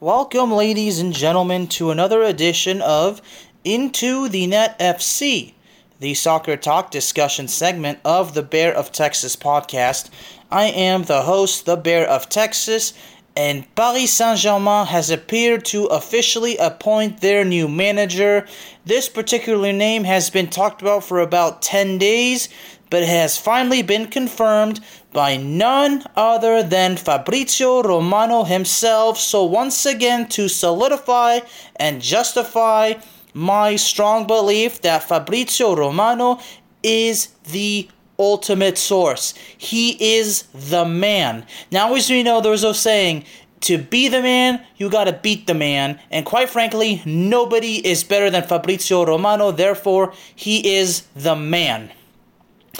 Welcome, ladies and gentlemen, to another edition of Into the Net FC, the soccer talk discussion segment of the Bear of Texas podcast. I am the host, the Bear of Texas, and Paris Saint Germain has appeared to officially appoint their new manager. This particular name has been talked about for about 10 days, but it has finally been confirmed by none other than Fabrizio Romano himself. So, once again, to solidify and justify my strong belief that Fabrizio Romano is the ultimate source. He is the man. Now, as we know, there's a saying to be the man, you gotta beat the man. And quite frankly, nobody is better than Fabrizio Romano, therefore, he is the man.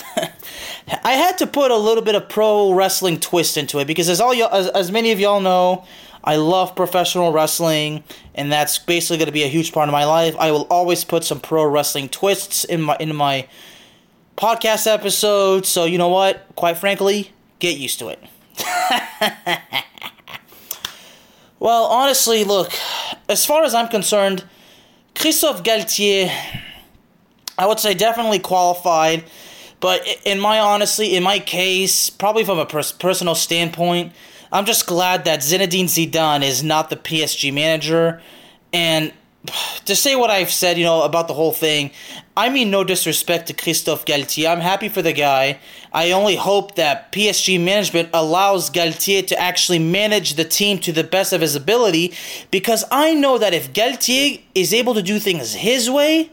I had to put a little bit of pro wrestling twist into it because as all y'all, as, as many of y'all know, I love professional wrestling, and that's basically going to be a huge part of my life. I will always put some pro wrestling twists in my in my podcast episodes. So you know what? Quite frankly, get used to it. well, honestly, look, as far as I'm concerned, Christophe Galtier, I would say definitely qualified. But in my honestly, in my case, probably from a pers- personal standpoint, I'm just glad that Zinedine Zidane is not the PSG manager. And to say what I've said, you know, about the whole thing, I mean no disrespect to Christophe Galtier. I'm happy for the guy. I only hope that PSG management allows Galtier to actually manage the team to the best of his ability because I know that if Galtier is able to do things his way,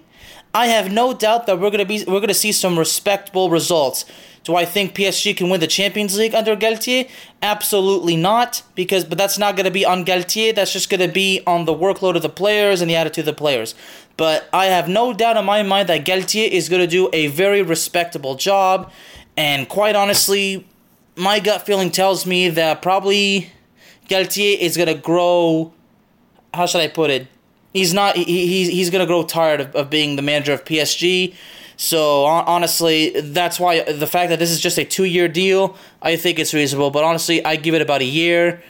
I have no doubt that we're gonna be we're gonna see some respectable results. Do I think PSG can win the Champions League under Galtier? Absolutely not, because but that's not gonna be on Galtier. That's just gonna be on the workload of the players and the attitude of the players. But I have no doubt in my mind that Galtier is gonna do a very respectable job, and quite honestly, my gut feeling tells me that probably Galtier is gonna grow. How should I put it? He's not he, he's, he's gonna grow tired of, of being the manager of PSG. So honestly, that's why the fact that this is just a two year deal, I think it's reasonable. But honestly, I give it about a year,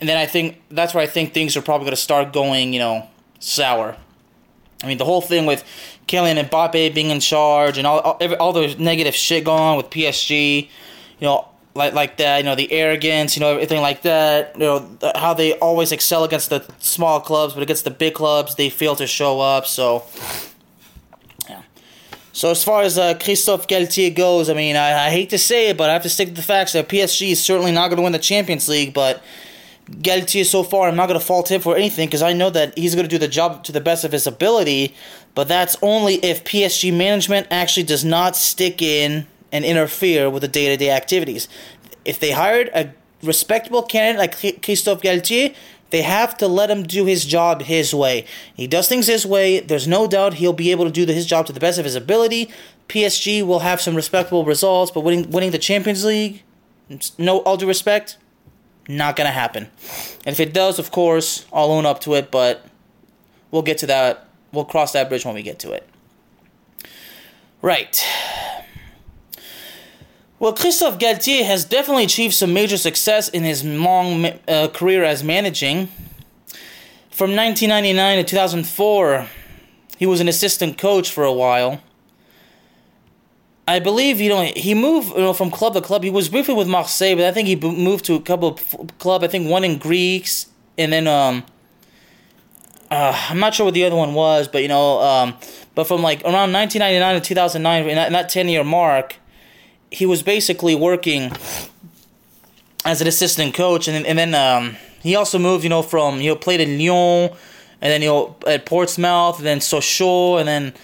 and then I think that's where I think things are probably gonna start going, you know, sour. I mean, the whole thing with Kylian and Mbappe being in charge and all all, all the negative shit going on with PSG, you know, like like that. You know, the arrogance. You know, everything like that. You know, how they always excel against the small clubs, but against the big clubs, they fail to show up. So, yeah. So as far as uh, Christophe Galtier goes, I mean, I, I hate to say it, but I have to stick to the facts that PSG is certainly not going to win the Champions League, but. Galtier so far, I'm not going to fault him for anything because I know that he's going to do the job to the best of his ability, but that's only if PSG management actually does not stick in and interfere with the day to day activities. If they hired a respectable candidate like Christophe Galtier, they have to let him do his job his way. He does things his way. There's no doubt he'll be able to do his job to the best of his ability. PSG will have some respectable results, but winning winning the Champions League, no all due respect, not gonna happen. And if it does, of course, I'll own up to it. But we'll get to that. We'll cross that bridge when we get to it. Right. Well, Christophe Galtier has definitely achieved some major success in his long uh, career as managing. From 1999 to 2004, he was an assistant coach for a while. I believe you know he moved you know from club to club. He was briefly with Marseille, but I think he moved to a couple of club. I think one in Greece, and then um, uh, I'm not sure what the other one was, but you know, um, but from like around 1999 to 2009, in that, in that 10 year mark, he was basically working as an assistant coach, and and then um, he also moved, you know, from you know played in Lyon, and then you know at Portsmouth, and then Sochaux, and then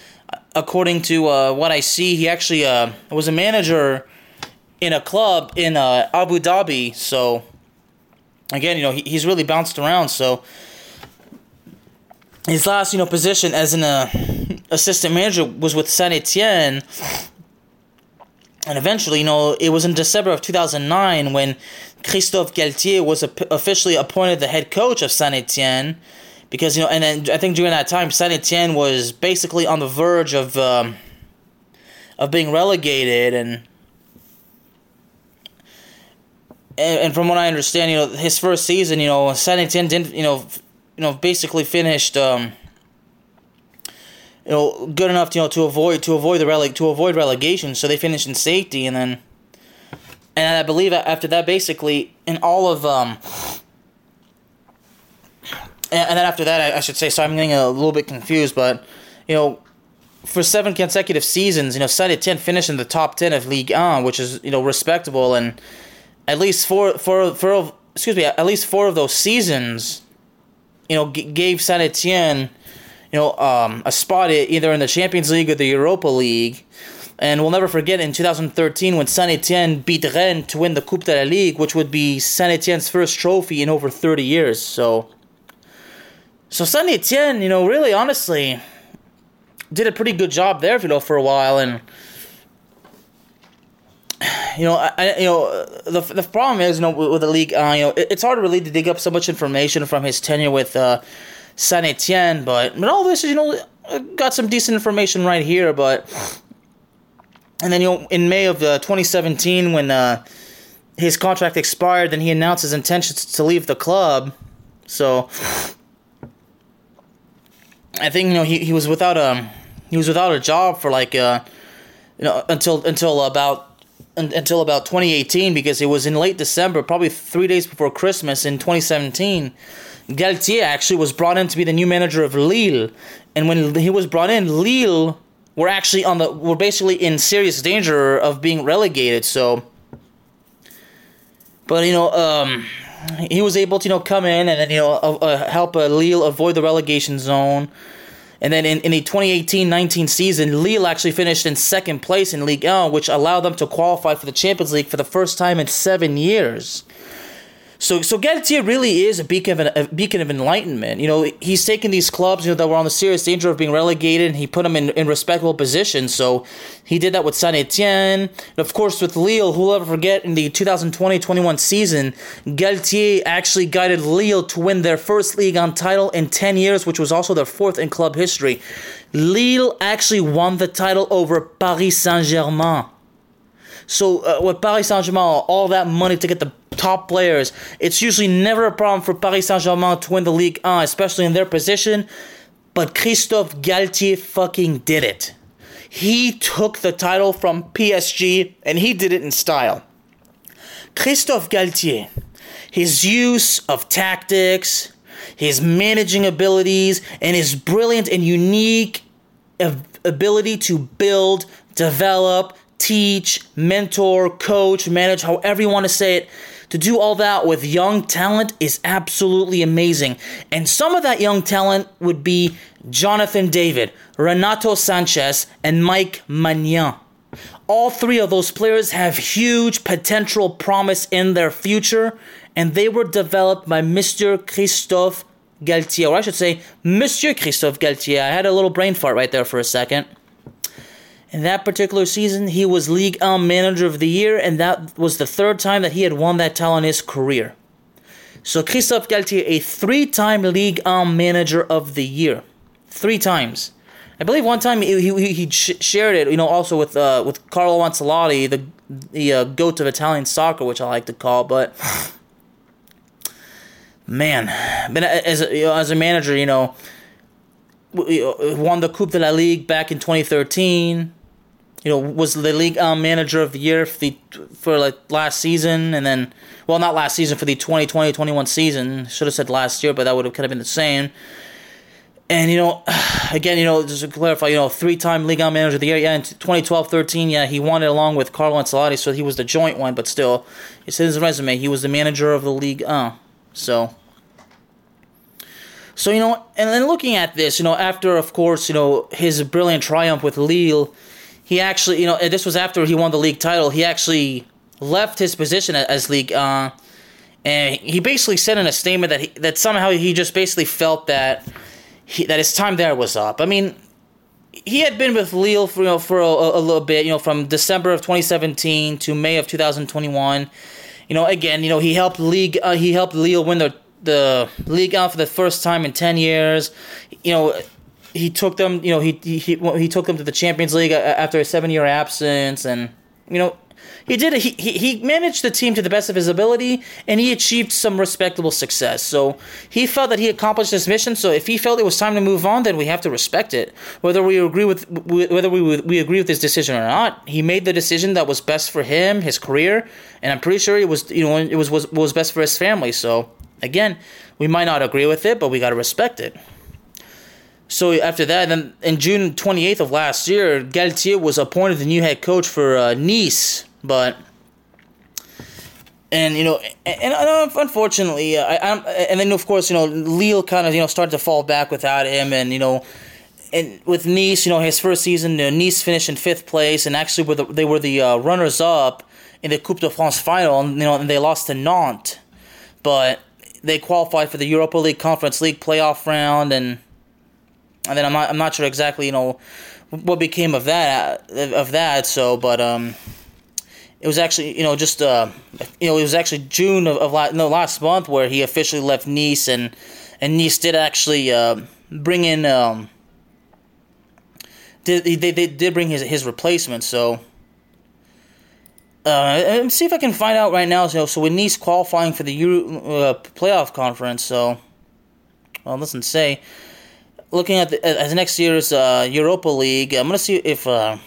according to uh, what I see, he actually uh, was a manager in a club in uh, Abu Dhabi. So again, you know, he, he's really bounced around. So his last, you know, position as an uh, assistant manager was with Saint Etienne. And eventually, you know, it was in December of 2009 when Christophe Galtier was officially appointed the head coach of Saint Etienne because you know, and then I think during that time, Saint Etienne was basically on the verge of um, of being relegated, and, and from what I understand, you know, his first season, you know, Saint Etienne didn't, you know, you know, basically finished. Um, you know, good enough to you know to avoid to avoid the releg to avoid relegation, so they finished in safety, and then, and I believe after that, basically in all of um, and then after that, I, I should say, so I'm getting a little bit confused, but, you know, for seven consecutive seasons, you know, Saint Etienne finished in the top 10 of League 1, which is, you know, respectable, and at least four, four, four excuse me, at least four of those seasons, you know, g- gave Saint Etienne, you know, um, a spot either in the Champions League or the Europa League. And we'll never forget in 2013 when Saint Etienne beat Rennes to win the Coupe de la Ligue, which would be Saint Etienne's first trophy in over 30 years. So, so Saint Etienne, you know, really honestly, did a pretty good job there, you know, for a while, and you know, I, you know, the the problem is, you know, with, the league, uh, you know, it, it's hard really to dig up so much information from his tenure with uh, Saint Etienne, but but all this is, you know, got some decent information right here, but and then you know, in May of uh, 2017, when uh, his contract expired, then he announced his intentions to leave the club. So I think you know he, he was without a he was without a job for like uh you know until until about until about 2018 because it was in late December, probably three days before Christmas in 2017. Galtier actually was brought in to be the new manager of Lille, and when he was brought in, Lille were actually on the were basically in serious danger of being relegated. So, but you know, um, he was able to you know come in and then you know uh, uh, help uh, Lille avoid the relegation zone. And then in, in the 2018-19 season, Lille actually finished in second place in League 1, which allowed them to qualify for the Champions League for the first time in seven years. So, so Galtier really is a beacon of a beacon of enlightenment. You know, he's taken these clubs, you know, that were on the serious danger of being relegated, and he put them in, in respectable positions. So, he did that with Saint Etienne, and of course with Lille. Who'll ever forget in the 2020-21 season, Galtier actually guided Lille to win their first league on title in 10 years, which was also their fourth in club history. Lille actually won the title over Paris Saint Germain. So uh, with Paris Saint Germain, all that money to get the top players, it's usually never a problem for Paris Saint Germain to win the league, 1, especially in their position. But Christophe Galtier fucking did it. He took the title from PSG and he did it in style. Christophe Galtier, his use of tactics, his managing abilities, and his brilliant and unique ability to build, develop, teach, mentor, coach, manage, however you want to say it, to do all that with young talent is absolutely amazing. And some of that young talent would be Jonathan David, Renato Sanches, and Mike Maignan. All three of those players have huge potential promise in their future, and they were developed by Mr. Christophe Galtier, or I should say, Monsieur Christophe Galtier. I had a little brain fart right there for a second. In that particular season, he was League 1 Manager of the Year, and that was the third time that he had won that title in his career. So Christophe Galtier, a three-time League 1 Manager of the Year, three times. I believe one time he he, he shared it, you know, also with uh, with Carlo Ancelotti, the the uh, goat of Italian soccer, which I like to call. But man, been as a, you know, as a manager, you know, won the Coupe de la Ligue back in 2013 you know, was the league um, manager of the year for the for like last season, and then, well, not last season for the 2020-21 season. Should have said last year, but that would have kind of been the same. And you know, again, you know, just to clarify, you know, three-time league manager of the year. Yeah, in 2012-13, yeah, he won it along with Carlo Ancelotti, so he was the joint one. But still, it's in his resume. He was the manager of the league. Uh, so. So you know, and then looking at this, you know, after of course, you know, his brilliant triumph with Lille he actually, you know, this was after he won the league title. He actually left his position as league, uh, and he basically said in a statement that he, that somehow he just basically felt that he, that his time there was up. I mean, he had been with Lille for you know for a, a little bit, you know, from December of 2017 to May of 2021. You know, again, you know, he helped league, uh, he helped Lille win the the league out for the first time in 10 years. You know, he took them, you know, he he he took them to the Champions League after a seven year absence, and you know, he did. He, he he managed the team to the best of his ability, and he achieved some respectable success. So he felt that he accomplished his mission. So if he felt it was time to move on, then we have to respect it, whether we agree with whether we we agree with his decision or not. He made the decision that was best for him, his career, and I'm pretty sure it was you know it was was was best for his family. So again, we might not agree with it, but we got to respect it. So after that, then in June 28th of last year, Galtier was appointed the new head coach for uh, Nice, but and you know, and, and unfortunately, uh, I, I'm, and then of course, you know, Lille kind of you know started to fall back without him, and you know, and with Nice, you know, his first season, uh, Nice finished in fifth place, and actually were the, they were the uh, runners up in the Coupe de France final, and you know, and they lost to Nantes, but they qualified for the Europa League Conference League playoff round, and and then I'm not I'm not sure exactly you know what became of that of that. So, but um, it was actually you know just uh you know it was actually June of, of last, no last month where he officially left Nice and and Nice did actually uh, bring in um did they, they did bring his his replacement so. Uh, and see if I can find out right now. So, so with Nice qualifying for the Euro, uh, playoff conference, so well, doesn't say looking at the, next year's uh, Europa League, I'm gonna see if uh,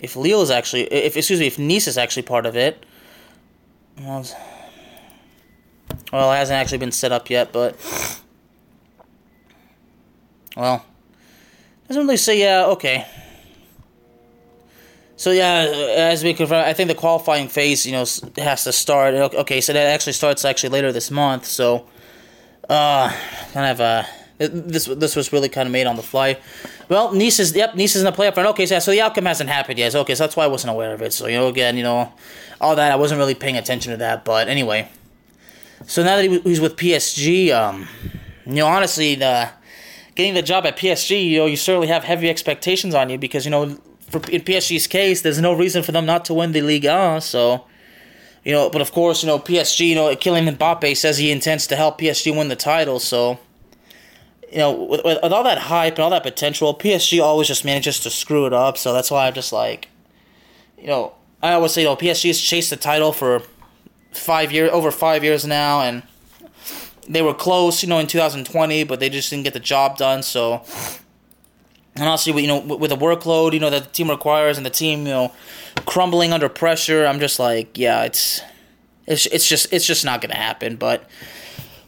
if Lille is actually, if excuse me, if Nice is actually part of it. Well, well, it hasn't actually been set up yet, but well, doesn't really say. Yeah, okay. So yeah, as we confirm, I think the qualifying phase, you know, has to start. Okay, so that actually starts actually later this month. So, uh, kind of uh this this was really kind of made on the fly. Well, Nice is yep, Nice is in the playoff run. Okay, so, so the outcome hasn't happened yet. So, okay, so that's why I wasn't aware of it. So you know, again, you know, all that I wasn't really paying attention to that. But anyway, so now that he, he's with PSG, um, you know, honestly, the getting the job at PSG, you know, you certainly have heavy expectations on you because you know, for in PSG's case, there's no reason for them not to win the Ligue 1. Uh, so. You know, but of course, you know, PSG, you know, Kylian Mbappe says he intends to help PSG win the title, so you know, with, with, with all that hype and all that potential, PSG always just manages to screw it up. So that's why I'm just like, you know, I always say, you know, PSG has chased the title for five years, over five years now, and they were close, you know, in 2020, but they just didn't get the job done. So, and honestly, you know, with the workload, you know, that the team requires and the team, you know, crumbling under pressure, I'm just like, yeah, it's, it's, it's just, it's just not gonna happen. But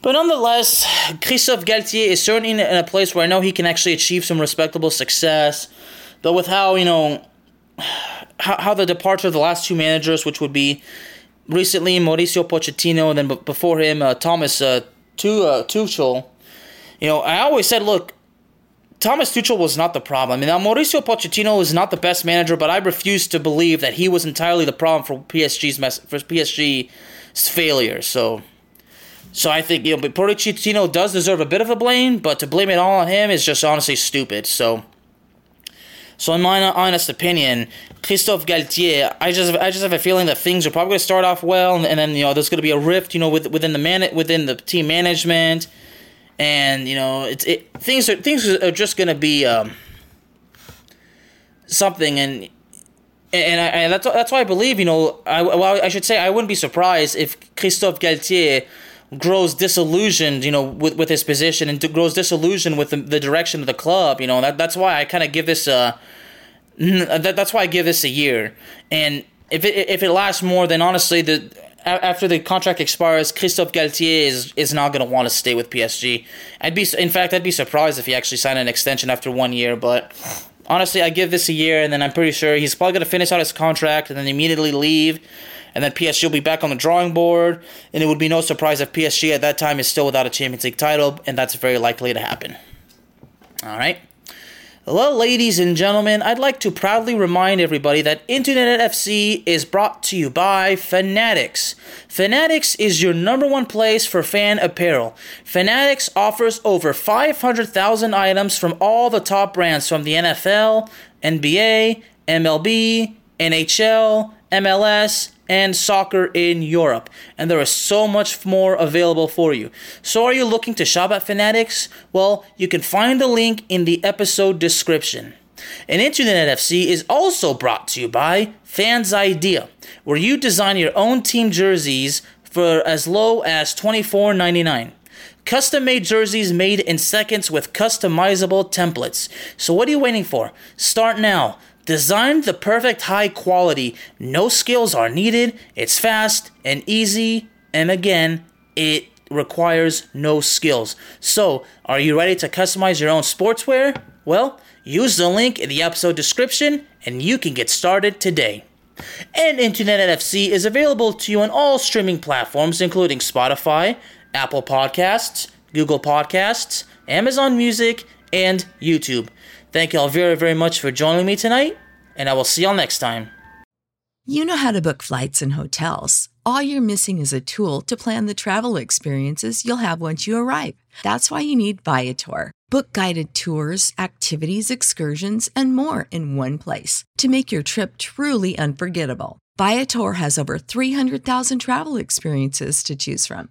but nonetheless, Christophe Galtier is certainly in a place where I know he can actually achieve some respectable success. But with how, you know, how, how the departure of the last two managers, which would be recently Mauricio Pochettino and then before him uh, Thomas uh, uh, Tuchel, you know, I always said, look, Thomas Tuchel was not the problem. Now Mauricio Pochettino is not the best manager, but I refuse to believe that he was entirely the problem for PSG's mess for PSG's failure. So so I think you know, Pochettino does deserve a bit of a blame, but to blame it all on him is just honestly stupid. So, so in my honest opinion, Christophe Galtier, I just I just have a feeling that things are probably going to start off well, and, and then you know there's going to be a rift, you know, with, within the man within the team management, and you know it's it things are things are just to be um, something and. And, I, and that's that's why I believe you know I well I should say I wouldn't be surprised if Christophe Galtier grows disillusioned, you know, with, with his position and grows disillusioned with the, the direction of the club. You know, that, that's why I kind of give this uh, That, that's why I give this a year. And if it if it lasts more, then honestly, the after the contract expires, Christophe Galtier is is not going to want to stay with PSG. I'd be in fact I'd be surprised if he actually signed an extension after one year. But honestly, I give this a year, and then I'm pretty sure he's probably going to finish out his contract and then immediately leave. And then PSG will be back on the drawing board, and it would be no surprise if PSG at that time is still without a Champions League title, and that's very likely to happen. All right. Well, ladies and gentlemen, I'd like to proudly remind everybody that Internet FC is brought to you by Fanatics. Fanatics is your number one place for fan apparel. Fanatics offers over 500,000 items from all the top brands from the NFL, NBA, MLB, NHL, MLS, and soccer in Europe. And there is so much more available for you. So, are you looking to shop at Fanatics? Well, you can find the link in the episode description. And Internet FC is also brought to you by Fans Idea, where you design your own team jerseys for as low as $24.99. Custom made jerseys made in seconds with customizable templates. So, what are you waiting for? Start now. Designed the perfect high quality, no skills are needed, it's fast and easy, and again, it requires no skills. So, are you ready to customize your own sportswear? Well, use the link in the episode description and you can get started today. And Internet NFC is available to you on all streaming platforms, including Spotify, Apple Podcasts, Google Podcasts, Amazon Music, and YouTube. Thank you all very, very much for joining me tonight, and I will see y'all next time. You know how to book flights and hotels. All you're missing is a tool to plan the travel experiences you'll have once you arrive. That's why you need Viator. Book guided tours, activities, excursions, and more in one place to make your trip truly unforgettable. Viator has over 300,000 travel experiences to choose from.